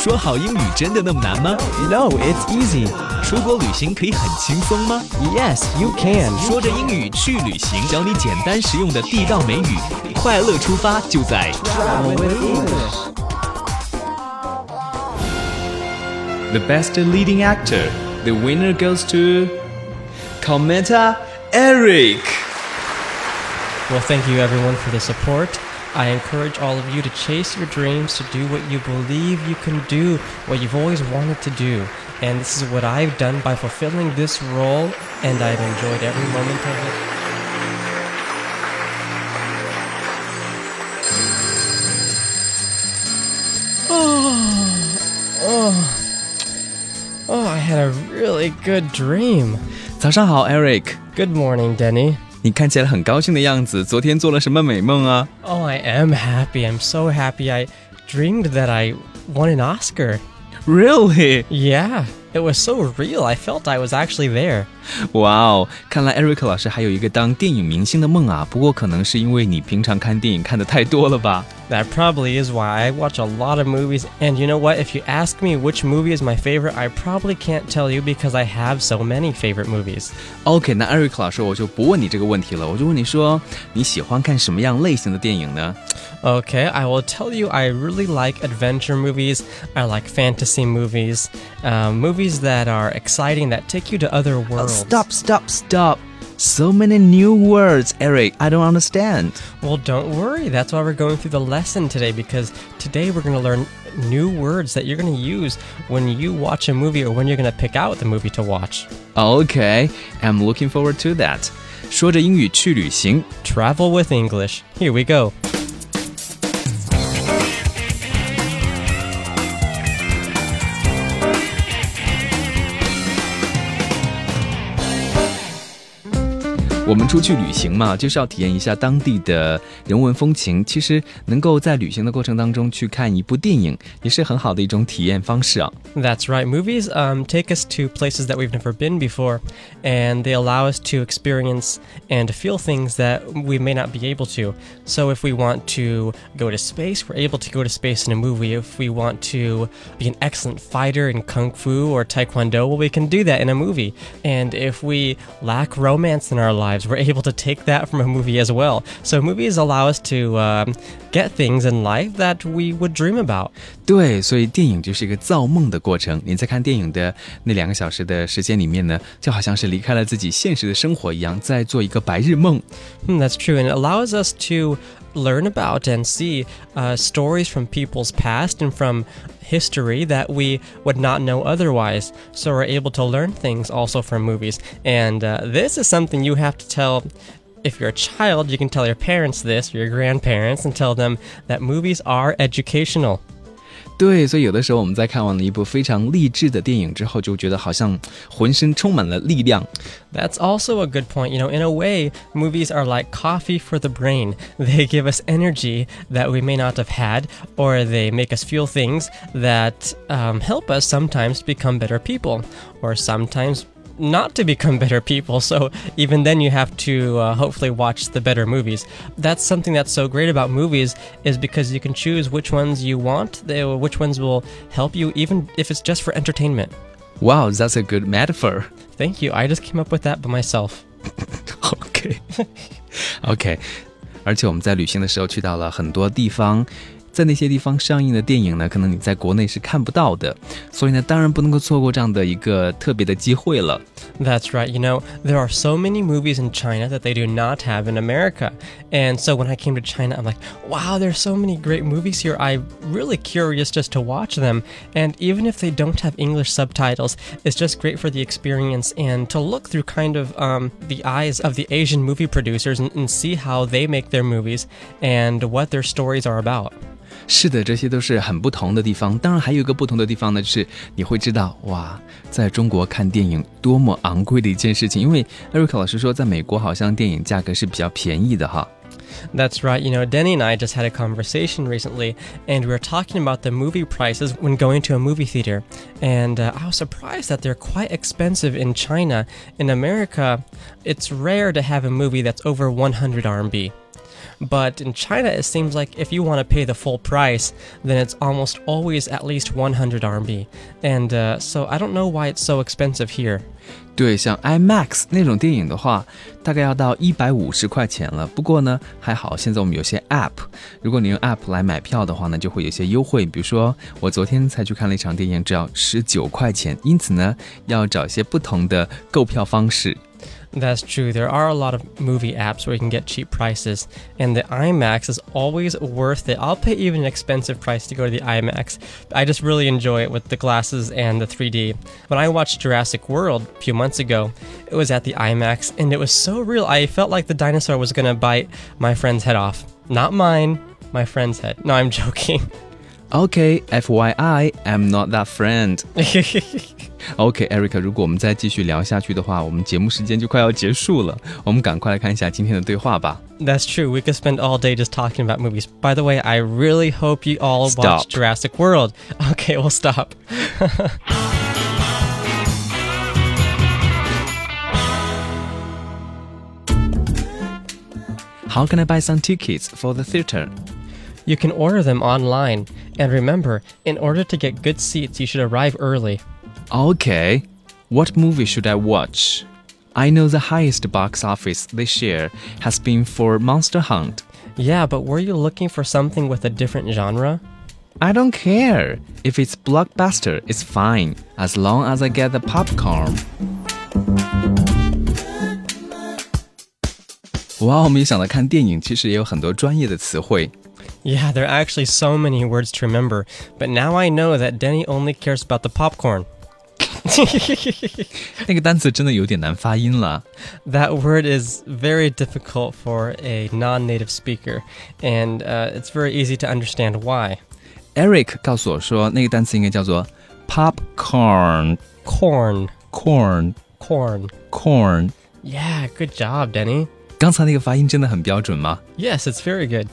说好英语真的那么难吗？No, it's easy. 出国旅行可以很轻松吗？Yes, you can. 说着英语去旅行，教你简单实用的地道美语，快乐出发就在 Travel with English. The best leading actor, the winner goes to commentator Eric. Well, thank you everyone for the support. I encourage all of you to chase your dreams, to do what you believe you can do, what you've always wanted to do. And this is what I've done by fulfilling this role, and I've enjoyed every moment of it. Oh, oh, oh, I had a really good dream. 早上好，Eric。Good morning, Denny. 你看起来很高兴的样子，昨天做了什么美梦啊？Oh, I am happy. I'm so happy. I dreamed that I won an Oscar. Really? Yeah. It was so real. I felt I was actually there. 哇哦，看来 Eric 老师还有一个当电影明星的梦啊。不过可能是因为你平常看电影看的太多了吧。That probably is why I watch a lot of movies. And you know what? If you ask me which movie is my favorite, I probably can't tell you because I have so many favorite movies. OK，那 Eric 老师，我就不问你这个问题了，我就问你说，你喜欢看什么样类型的电影呢？Okay, I will tell you I really like adventure movies. I like fantasy movies. Uh, movies that are exciting, that take you to other worlds. stop, stop, stop. So many new words, Eric. I don't understand. Well, don't worry. That's why we're going through the lesson today because today we're going to learn new words that you're going to use when you watch a movie or when you're going to pick out the movie to watch. Okay, I'm looking forward to that. 说着英语去旅行，Travel with English. Here we go. 我们出去旅行嘛，就是要体验一下当地的人文风情。其实能够在旅行的过程当中去看一部电影，也是很好的一种体验方式啊。That's right. Movies um, take us to places that we've never been before, and they allow us to experience and feel things that we may not be able to. So if we want to go to space, we're able to go to space in a movie. If we want to be an excellent fighter in kung fu or taekwondo, well, we can do that in a movie. And if we lack romance in our lives, lives, we're able to take that from a movie as well. So movies allow us to um, get things in life that we would dream about. 对，所以电影就是一个造梦的过程。你在看电影的那两个小时的时间里面呢，就好像是离开了自己现实的生活一样，在做一个白日梦。Hmm, that's true, and it allows us to learn about and see uh, stories from people's past and from history that we would not know otherwise. So we're able to learn things also from movies. And uh, this is something you have to tell. If you're a child, you can tell your parents this, your grandparents, and tell them that movies are educational. 对，所以有的时候我们在看完了一部非常励志的电影之后，就觉得好像浑身充满了力量。That's also a good point. You know, in a way, movies are like coffee for the brain. They give us energy that we may not have had, or they make us feel things that um, help us sometimes become better people, or sometimes not to become better people. So even then, you have to uh, hopefully watch the better movies. That's something that's so great about movies is because you can choose which ones you want, which ones will help you, even if it's just for entertainment. Wow, that's a good metaphor. Thank you. I just came up with that by myself. okay, okay. 而且我们在旅行的时候去到了很多地方， 在那些地方上映的电影呢，可能你在国内是看不到的，所以呢，当然不能够错过这样的一个特别的机会了。That's right. You know, there are so many movies in China that they do not have in America. And so when I came to China, I'm like, wow, there's so many great movies here. I'm really curious just to watch them. And even if they don't have English subtitles, it's just great for the experience and to look through kind of um, the eyes of the Asian movie producers and, and see how they make their movies and what their stories are about. 是的，这些都是很不同的地方。当然，还有一个不同的地方呢，就是你会知道，哇，在中国看电影多么昂贵的一件事情。因为艾瑞克老师说，在美国好像电影价格是比较便宜的哈。That's right. You know, Denny and I just had a conversation recently, and we were talking about the movie prices when going to a movie theater. And uh, I was surprised that they're quite expensive in China. In America, it's rare to have a movie that's over 100 RMB. But in China, it seems like if you want to pay the full price, then it's almost always at least 100 RMB. And uh, so I don't know why it's so expensive here. 对，像 IMAX 那种电影的话，大概要到一百五十块钱了。不过呢，还好现在我们有些 App，如果你用 App 来买票的话呢，就会有些优惠。比如说，我昨天才去看了一场电影，只要十九块钱。因此呢，要找一些不同的购票方式。 That's true. There are a lot of movie apps where you can get cheap prices, and the IMAX is always worth it. I'll pay even an expensive price to go to the IMAX. I just really enjoy it with the glasses and the 3D. When I watched Jurassic World a few months ago, it was at the IMAX, and it was so real. I felt like the dinosaur was gonna bite my friend's head off. Not mine, my friend's head. No, I'm joking. OK, FYI, I'm not that friend. OK，Eric，、如果我们再继续聊下去的话，我们节目时间就快要结束了。我们赶快来看一下今天的对话吧。 That's true. We could spend all day just talking about movies. By the way, I really hope you all Stop. watch Jurassic World. Okay, we'll stop. How can I buy some tickets for the theater? You can order them online. And remember, in order to get good seats, you should arrive early. Okay, what movie should I watch? I know the highest box office this year has been for Monster Hunt. Yeah, but were you looking for something with a different genre? I don't care. If it's blockbuster, it's fine as long as I get the popcorn. 哇，没想到看电影其实也有很多专业的词汇。 Yeah, there are actually so many words to remember. But now I know that Denny only cares about the popcorn. 那个单词真的有点难发音了。 That word is very difficult for a non native speaker, and uh, it's very easy to understand why. Eric 告诉我说，那个单词应该叫做 popcorn Corn. corn Corn. corn。 Yeah, good job, Denny. 刚才那个发音真的很标准吗？ Yes, it's very good.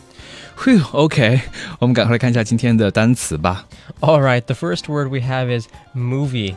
嘿，OK，我们赶快来看一下今天的单词吧。 All right, the first word we have is movie.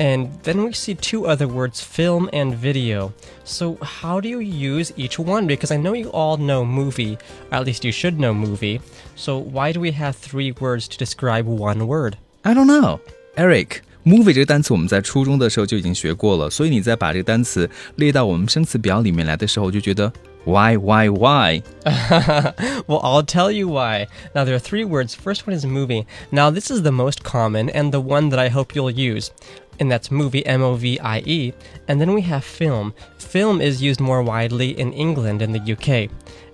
And then we see two other words, film and video. So, how do you use each one? Because I know you all know movie, or at least you should know movie. So, why do we have three words to describe one word? I don't know, Eric。movie 这个单词我们在初中的时候就已经学过了，所以你在把这个单词列到我们生词表里面来的时候，我就觉得 why why why？ well, I'll tell you why. Now, there are three words. First one is movie. Now, this is the most common and the one that I hope you'll use. And that's movie, M O V I E. And then we have film. Film is used more widely in England and the UK.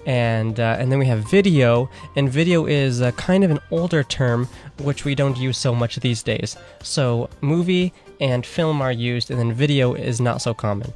And, uh, and then we have video, and video is uh, kind of an older term which we don't use so much these days. So, movie and film are used, and then video is not so common.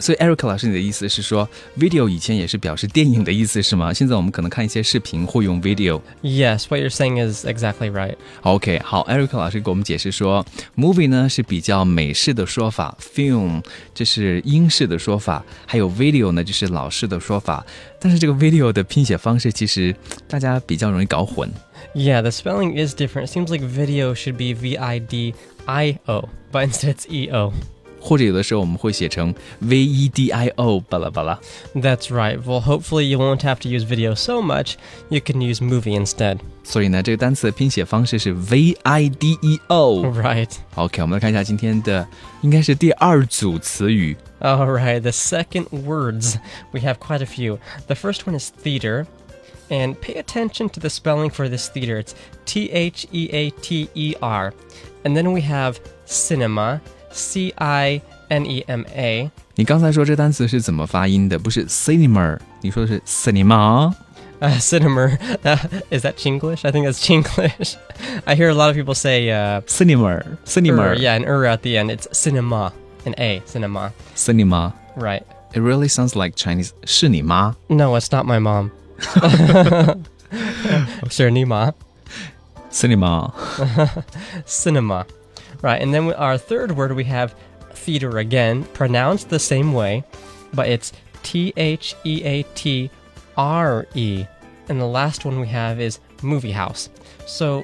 所以 Eric 老师，你的意思是说，video 以前也是表示电影的意思是吗？现在我们可能看一些视频会用 video。 Yes, what you're saying is exactly right. OK，好，Eric 老师给我们解释说，movie 呢是比较美式的说法，film 这是英式的说法，还有 video 呢就是老式的说法。但是这个 video 的拼写方式其实大家比较容易搞混。 Yeah, the spelling is different. It seems like video should be V I D I O, but instead it's E O. 或者有的时候我们会写成 V E D I O 巴拉巴拉。 That's right. Well, hopefully you won't have to use video so much. You can use movie instead. 所以呢，这个单词的拼写方式是 V I D E O。 Right. OK，我们来看一下今天的应该是第二组词语。 All right, the second words. We have quite a few. The first one is theater. And pay attention to the spelling for this theater. It's T H E A T E R. And then we have cinema, C I N E M A. 你刚才说这单词是怎么发音的？不是 cinema，你说的是 cinema。 Uh, cinema. Uh, is that Chinglish? I think that's Chinglish. I hear a lot of people say uh, cinema cinema er, yeah, an er at the end. It's cinema, an A, cinema. cinema Right. it really sounds like Chinese 是你妈 No, it's not my mom. sure, Nima. cinema Cinema. Right, and then our third word we have theater again, pronounced the same way, but it's T H E A T R E. And the last one we have is movie house. So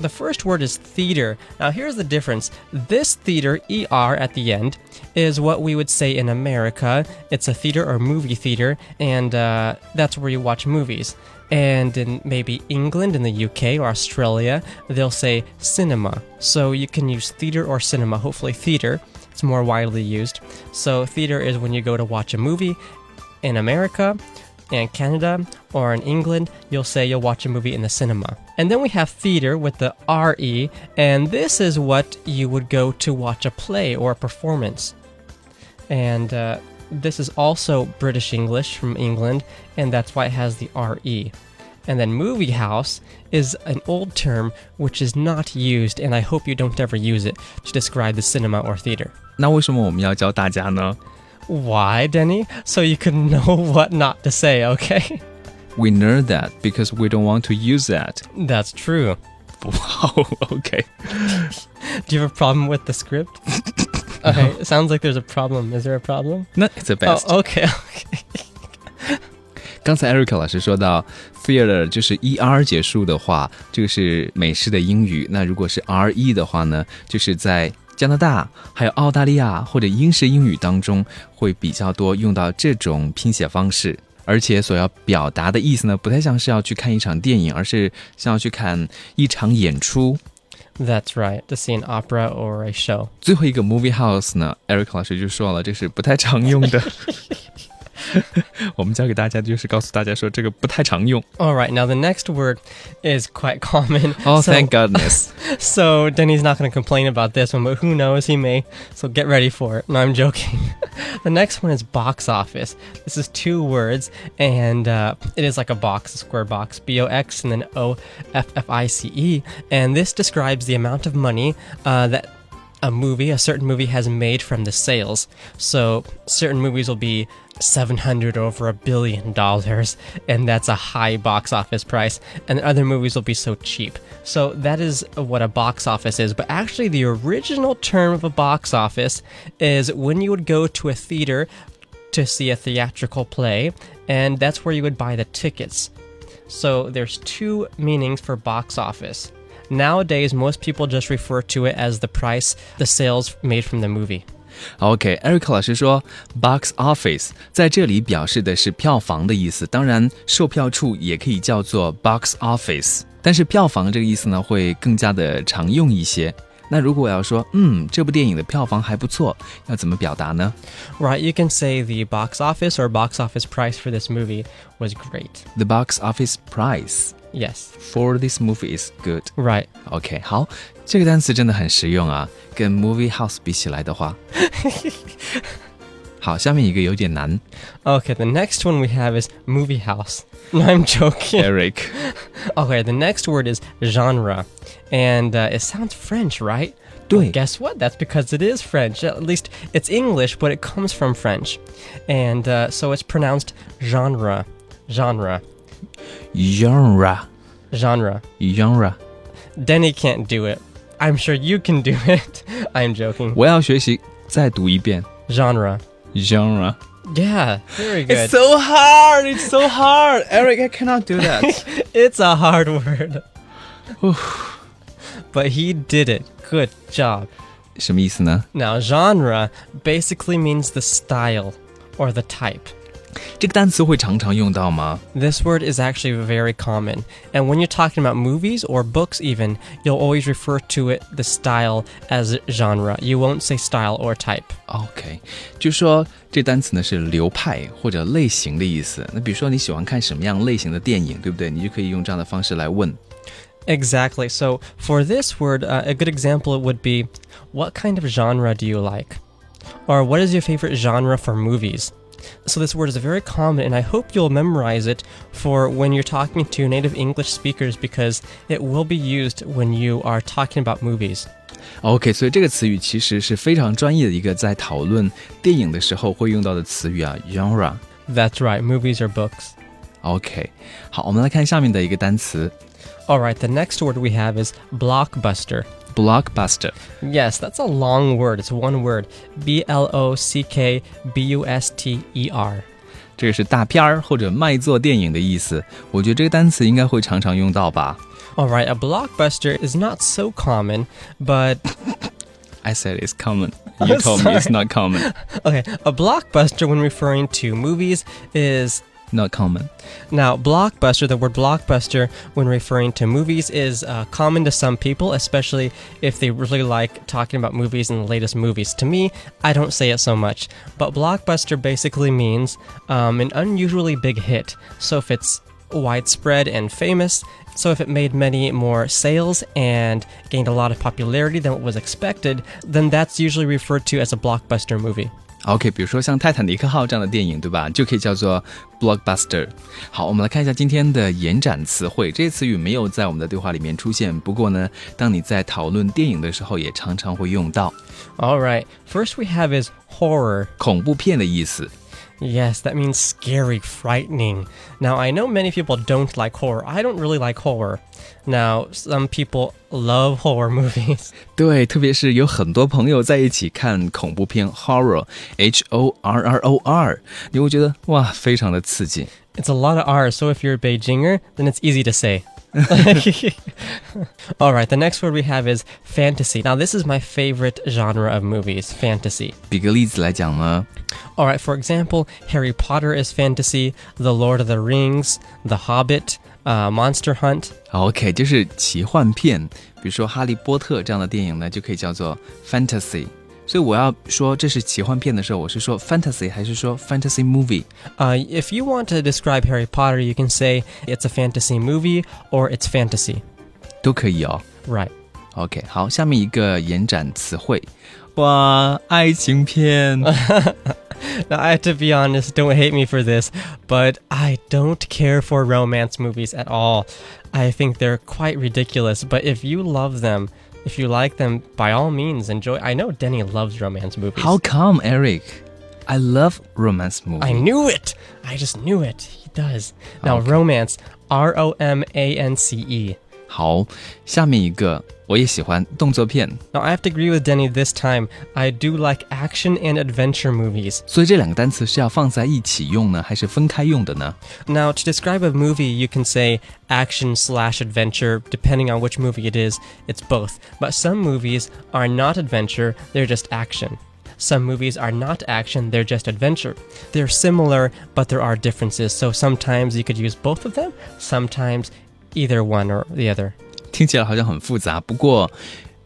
The first word is theater. Now, here's the difference. This theater, ER at the end, is what we would say in America. It's a theater or movie theater, and uh, that's where you watch movies. And in maybe England, in the UK, or Australia, they'll say cinema. So you can use theater or cinema, hopefully, theater. It's more widely used. So, theater is when you go to watch a movie in America and Canada or in England, you'll say you'll watch a movie in the cinema. And then we have theater with the RE, and this is what you would go to watch a play or a performance. And uh, this is also British English from England, and that's why it has the RE. And then movie house is an old term which is not used, and I hope you don't ever use it to describe the cinema or theater. 那为什么我们要教大家呢 Why, Denny? So you can know what not to say, okay? We know that because we don't want to use that. That's true. Wow, okay. Do you have a problem with the script? Okay, it sounds like there's a problem. Is there a problem? No, it's the best. Oh, okay, okay. 刚才 Eric 老师说到 theater 就是 er 结束的话，这个是美式的英语。那如果是 re 的话呢，就是在加拿大还有澳大利亚或者英式英语当中会比较多用到这种拼写方式。而且所要表达的意思呢，不太像是要去看一场电影，而是像要去看一场演出。That's right. To see an opera or a show. 最后一个 movie house 呢，Eric 老师就说了，这是不太常用的。 All right, now the next word is quite common. Oh, so, thank goodness. so Denny's not going to complain about this one, but who knows, he may. So get ready for it. No, I'm joking. the next one is box office. This is two words, and uh, it is like a box, a square box, B O X, and then O F F I C E. And this describes the amount of money uh, that a movie, a certain movie, has made from the sales. So certain movies will be 700 over a billion dollars, and that's a high box office price. And other movies will be so cheap. So that is what a box office is. But actually, the original term of a box office is when you would go to a theater to see a theatrical play, and that's where you would buy the tickets. So there's two meanings for box office. Nowadays, most people just refer to it as the price, the sales made from the movie. OK，Eric、老师说，box office 在这里表示的是票房的意思，当然售票处也可以叫做 box office，但是票房这个意思呢会更加的常用一些。那如果我要说，嗯，这部电影的票房还不错，要怎么表达呢 Right, you can say the box office or box office price for this movie was great. ？The box office price Yes. for this movie is good. Right. OK，好，这个单词真的很实用啊，跟 movie house 比起来的话，好，下面一个有点难 Okay, the next one we have is movie house. No, I'm joking. ，Eric。 Okay, the next word is genre. And uh, it sounds French, right? 对 Well, guess what? That's because it is French. At least it's English, but it comes from French. And uh, so it's pronounced genre. Genre. genre Genre. genre， Denny can't do it. I'm sure you can do it. I'm joking. 我要学习，再读一遍 Genre. genre。 Yeah, very good. It's so hard. It's so hard. Eric, I cannot do that. It's a hard word. but he did it. Good job. 什么意思呢？ Now, genre basically means the style or the type. 这个单词会常常用到吗？ This word is actually very common. And when you're talking about movies or books, even, you'll always refer to it, the style, as genre. You won't say style or type. OK，就说这单词呢是流派或者类型的意思。那比如说你喜欢看什么样类型的电影，对不对？你就可以用这样的方式来问。 Exactly. So, for this word, uh, a good example would be what kind of genre do you like? Or what is your favorite genre for movies? So, this word is very common, and I hope you'll memorize it for when you're talking to native English speakers because it will be used when you are talking about movies. OK，所以这个词语其实是非常专业的一个在讨论电影的时候会用到的词语啊，genre。 That's right, movies or books. OK，好，我们来看下面的一个单词 All right, the next word we have is blockbuster. blockbuster。 Yes, that's a long word. It's one word B L O C K B U S T E R. 这个是大片儿或者卖座电影的意思。我觉得这个单词应该会常常用到吧。 All right, a blockbuster is not so common, but I said it's common. You told me it's Sorry. not common. okay, a blockbuster when referring to movies is not common. Now, blockbuster, the word blockbuster when referring to movies is uh, common to some people, especially if they really like talking about movies and the latest movies. To me, I don't say it so much, but blockbuster basically means um, an unusually big hit. So if it's widespread and famous, so if it made many more sales and gained a lot of popularity than what was expected, then that's usually referred to as a blockbuster movie. OK，比如说像《泰坦尼克号》这样的电影，对吧？就可以叫做 blockbuster。好，我们来看一下今天的延展词汇。这些词语没有在我们的对话里面出现，不过呢，当你在讨论电影的时候，也常常会用到。 All right, first we have is horror. 恐怖片的意思。 Yes, that means scary, frightening. Now, I know many people don't like horror. I don't really like horror. Now, some people love horror movies. 对，特别是有很多朋友在一起看恐怖片 horror，H O R R O R，你会觉得哇，非常的刺激。 It's a lot of R, so if you're a Beijinger, then it's easy to say. All right, the next word we have is fantasy. Now, this is my favorite genre of movies, fantasy. 举个例子来讲呢， All right, for example, Harry Potter is fantasy, The Lord of the Rings, The Hobbit, uh, Monster Hunt. OK，就是奇幻片，比如说《哈利波特》这样的电影呢，就可以叫做 fantasy。所以我要说这是奇幻片的时候，我是说 fantasy 还是说 fantasy movie？ Uh, if you want to describe Harry Potter, you can say it's a fantasy movie or it's fantasy. 都可以哦。 Right. OK，好，下面一个延展词汇，哇，爱情片。 Now, I have to be honest, don't hate me for this, but I don't care for romance movies at all. I think they're quite ridiculous, but if you love them, if you like them, by all means enjoy. I know Denny loves romance movies. How come, Eric? I love romance movies. I knew it! I just knew it. He does. Now, Okay. romance, R O M A N C E. 好，下面一个我也喜欢动作片， Now, I have to agree with Denny this time. I do like action and adventure movies. 所以这两个单词是要放在一起用呢，还是分开用的呢？ Now, to describe a movie, you can say action slash adventure. Depending on which movie it is, it's both. But some movies are not adventure, they're just action. Some movies are not action, they're just adventure. They're similar, but there are differences. So sometimes you could use both of them, sometimes either one or the other. 听起来好像很复杂，不过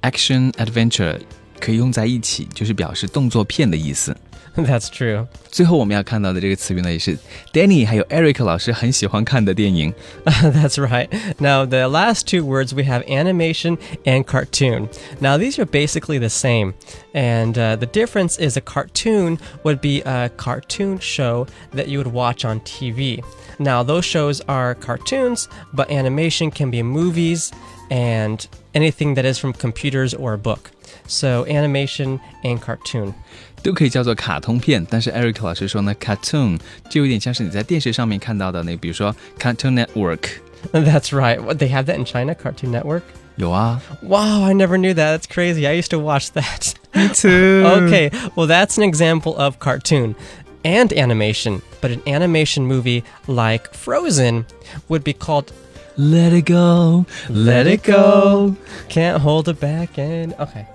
action adventure 可以用在一起，就是表示动作片的意思。That's true. 最后我们要看到的这个词语呢，也是 Danny 还有 Eric 老师很喜欢看的电影。 That's right. Now, the last two words we have animation and cartoon. Now, these are basically the same. And uh, the difference is a cartoon would be a cartoon show that you would watch on TV. Now, those shows are cartoons, but animation can be movies and anything that is from computers or a book. So, animation and cartoon. 都可以叫做卡通片，但是 Eric 老师说呢，cartoon 就有点像是你在电视上面看到的那，比如说 Cartoon Network， That's right. What, they have that in China, Cartoon Network? 有啊 Wow, I never knew that. That's crazy. I used to watch that. ，Me too。 Okay, well, that's an example of cartoon and animation. But an animation movie like Frozen would be called Let it go, let it go。 Can't Hold It Back and okay.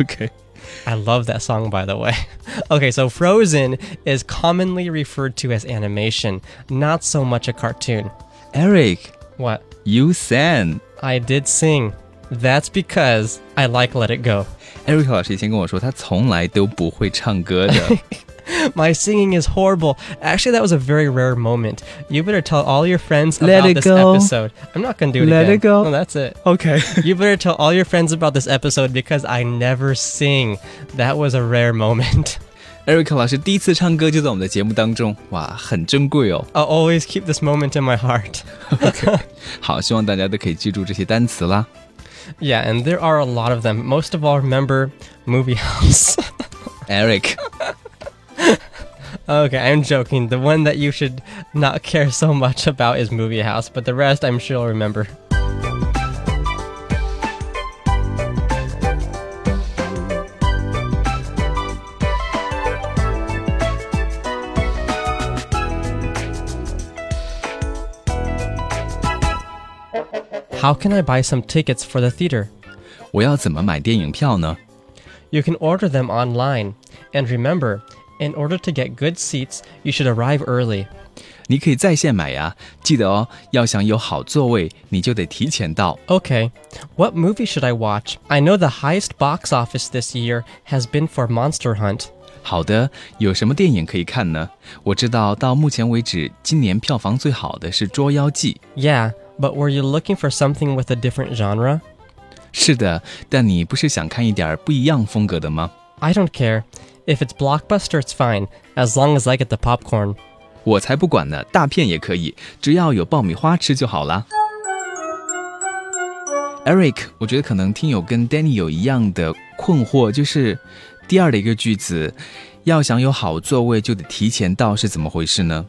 OK， I love that song by the way. okay, so Frozen is commonly referred to as animation, not so much a cartoon. Eric, What? you sang。 I did sing. That's because I like Let It Go. Eric 老师以前跟我说，他从来都不会唱歌的。 My singing is horrible. Actually, that was a very rare moment. You better tell all your friends Let about it this go. episode. I'm not gonna do it Let again. it go. No, that's it. OK， You better tell all your friends about this episode because I never sing. That was a rare moment. Eric 老师第一次唱歌就在我们的节目当中，哇，很珍贵哦。 I'll always keep this moment in my heart. 好，希望大家都可以记住这些单词啦。 Yeah, and there are a lot of them. Most of all, remember Movie House. Eric， okay, I'm joking. The one that you should not care so much about is Movie House, but the rest I'm sure you'll remember. How can I buy some tickets for the theater? 我要怎么买电影票呢？ You can order them online. And remember, in order to get good seats, you should arrive early. 你可以在线买呀，记得哦，要想有好座位，你就得提前到。 Okay, what movie should I watch? I know the highest box office this year has been for Monster Hunt. 好的，有什么电影可以看呢？我知道到目前为止，今年票房最好的是《捉妖记》。 Yeah, but were you looking for something with a different genre? 是的，但你不是想看一点儿不一样风格的吗？ I don't care. If it's blockbuster, it's fine, as long as I get the popcorn. 我才不管呢，大片也可以，只要有爆米花吃就好啦。Eric，我觉得可能听友跟 Danny 有一样的困惑，就是第二的一个句子，要想有好座位就得提前到，是怎么回事呢？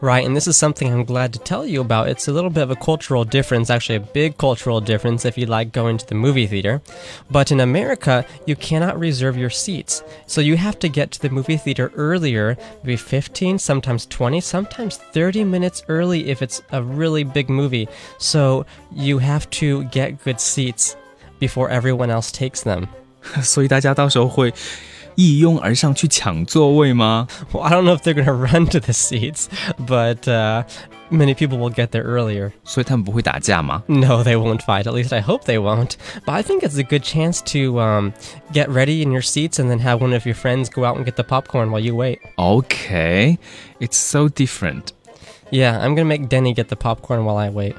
Right, and this is something I'm glad to tell you about. It's a little bit of a cultural difference, actually, a big cultural difference if you like going to the movie theater. But in America, you cannot reserve your seats. So you have to get to the movie theater earlier, maybe 15, sometimes 20, sometimes 30 minutes early if it's a really big movie. So you have to get good seats before everyone else takes them. 所以大家到时候会 一拥而上去抢座位吗？ Well, I don't know if they're going to run to the seats, but uh, many people will get there earlier. 所以他们不会打架吗？ No, they won't fight. At least I hope they won't. But I think it's a good chance to um, get ready in your seats and then have one of your friends go out and get the popcorn while you wait. Okay, it's so different, Yeah, I'm gonna make Denny get the popcorn while I wait.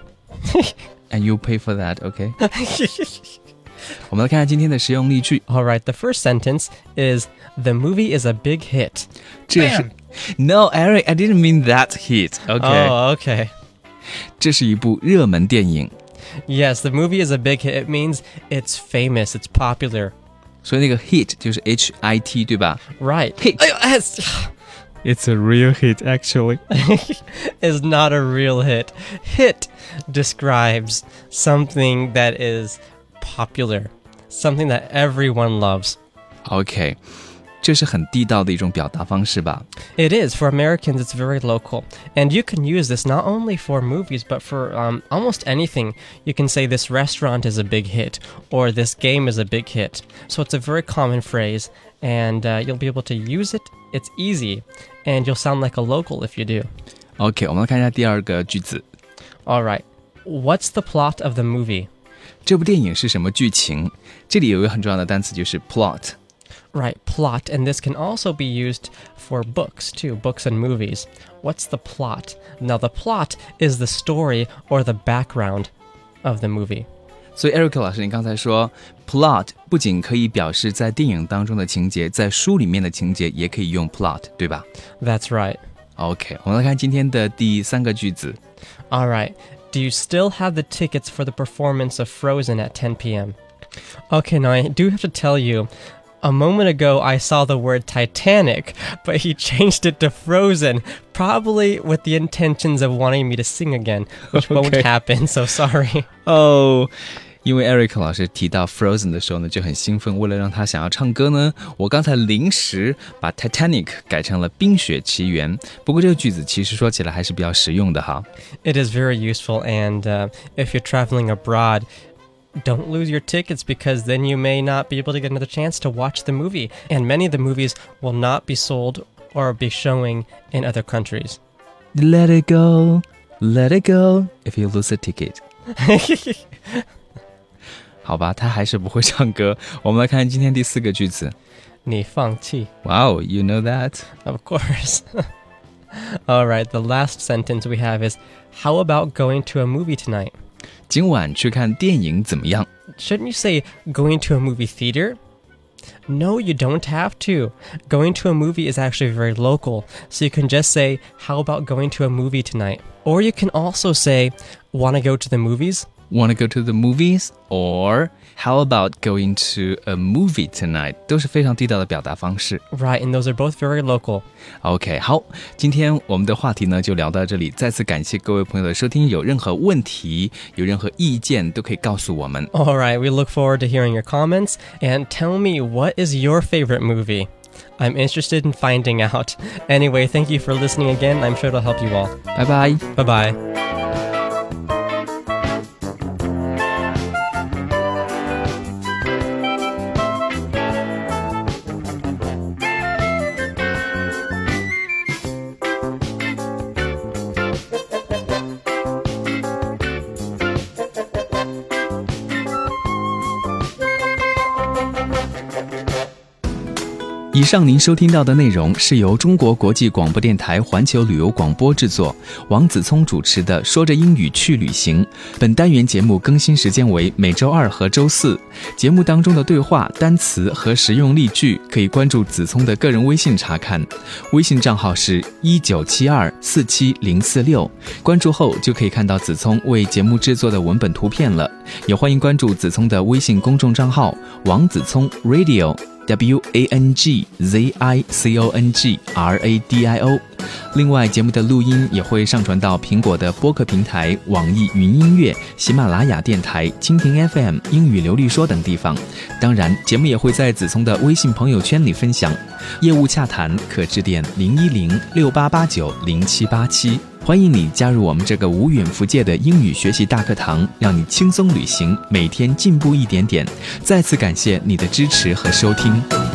and you pay for that. Okay. 我们来看看今天的实用例句。 All right, the first sentence is The movie is a big hit. 这是 No, Eric, I didn't mean that hit. Okay，、 Oh, okay. 这是一部热门电影， Yes, the movie is a big hit. It means it's famous, it's popular. 所以那个 hit 就是 H I T 对吧 Right. Hit. Ay, it's-？It's a real hit actually. is not a real hit. Hit describes something that is popular, something that everyone loves. OK，这是很地道的一种表达方式吧？ It is. For Americans, it's very local. And you can use this not only for movies, but for um, almost anything. You can say this restaurant is a big hit, or this game is a big hit. So it's a very common phrase, and uh, you'll be able to use it. It's easy, and you'll sound like a local if you do. OK，我们来看一下第二个句子。 All right. What's the plot of the movie? 这部电影是什么剧情？这里有一个很重要的单词就是 plot。 Right, plot, and this can also be used for books too, books and movies. What's the plot? Now, the plot is the story or the background of the movie. 所以 Eric 老师，你刚才说 plot 不仅可以表示在电影当中的情节，在书里面的情节也可以用 plot，对吧 That's right. ？OK，我们来看今天的第三个句子。 All right, do you still have the tickets for the performance of Frozen at 10 p.m.? Okay, now I do have to tell you. A moment ago, I saw the word Titanic, but he changed it to Frozen, probably with the intentions of wanting me to sing again, which won't happen, so sorry. 哦，因为 Eric 老师提到 Frozen 的时候呢，就很兴奋。为了让他想要唱歌呢，我刚才临时把 Titanic 改成了《冰雪奇缘》。不过这个句子其实说起来还是比较实用的哈。 It is very useful, and uh, if you're traveling abroad, don't lose your tickets because then you may not be able to get another chance to watch the movie. And many of the movies will not be sold or be showing in other countries. Let it go, let it go. If you lose a ticket， 好吧，他还是不会唱歌。我们来看今天第四个句子。你放弃. Wow, you know that? Of course. All right, the last sentence we have is How about going to a movie tonight? 今晚去看电影怎么样？ Shouldn't you say going to a movie theater? No, you don't have to. Going to a movie is actually very local, so you can just say, How about going to a movie tonight? Or you can also say, Want to go to the movies? Wanna go to the movies? Or how about going to a movie tonight? 都是非常地道的表达方式。 Right, and those are both very local. OK，好，今天我们的话题呢就聊到这里。再次感谢各位朋友的收听，有任何问题、有任何意见都可以告诉我们。 All right, we look forward to hearing your comments and tell me what is your favorite movie? I'm interested in finding out. Anyway, thank you for listening again. I'm sure it'll help you all. 拜拜。 Bye bye. 以上您收听到的内容是由中国国际广播电台环球旅游广播制作，王子聪主持的《说着英语去旅行》。本单元节目更新时间为每周二和周四。节目当中的对话、单词和实用例句可以关注子聪的个人微信查看，微信账号是一九七二四七零四六。关注后就可以看到子聪为节目制作的文本图片了。也欢迎关注子聪的微信公众账号王子聪 Radio。W A N G Z I C O N G R A D I O。另外，节目的录音也会上传到苹果的播客平台、网易云音乐、喜马拉雅电台、蜻蜓 FM、英语流利说等地方。当然，节目也会在子聪的微信朋友圈里分享。业务洽谈可致电零一零六八八九零七八七。欢迎你加入我们这个无远弗届的英语学习大课堂，让你轻松旅行，每天进步一点点。再次感谢你的支持和收听。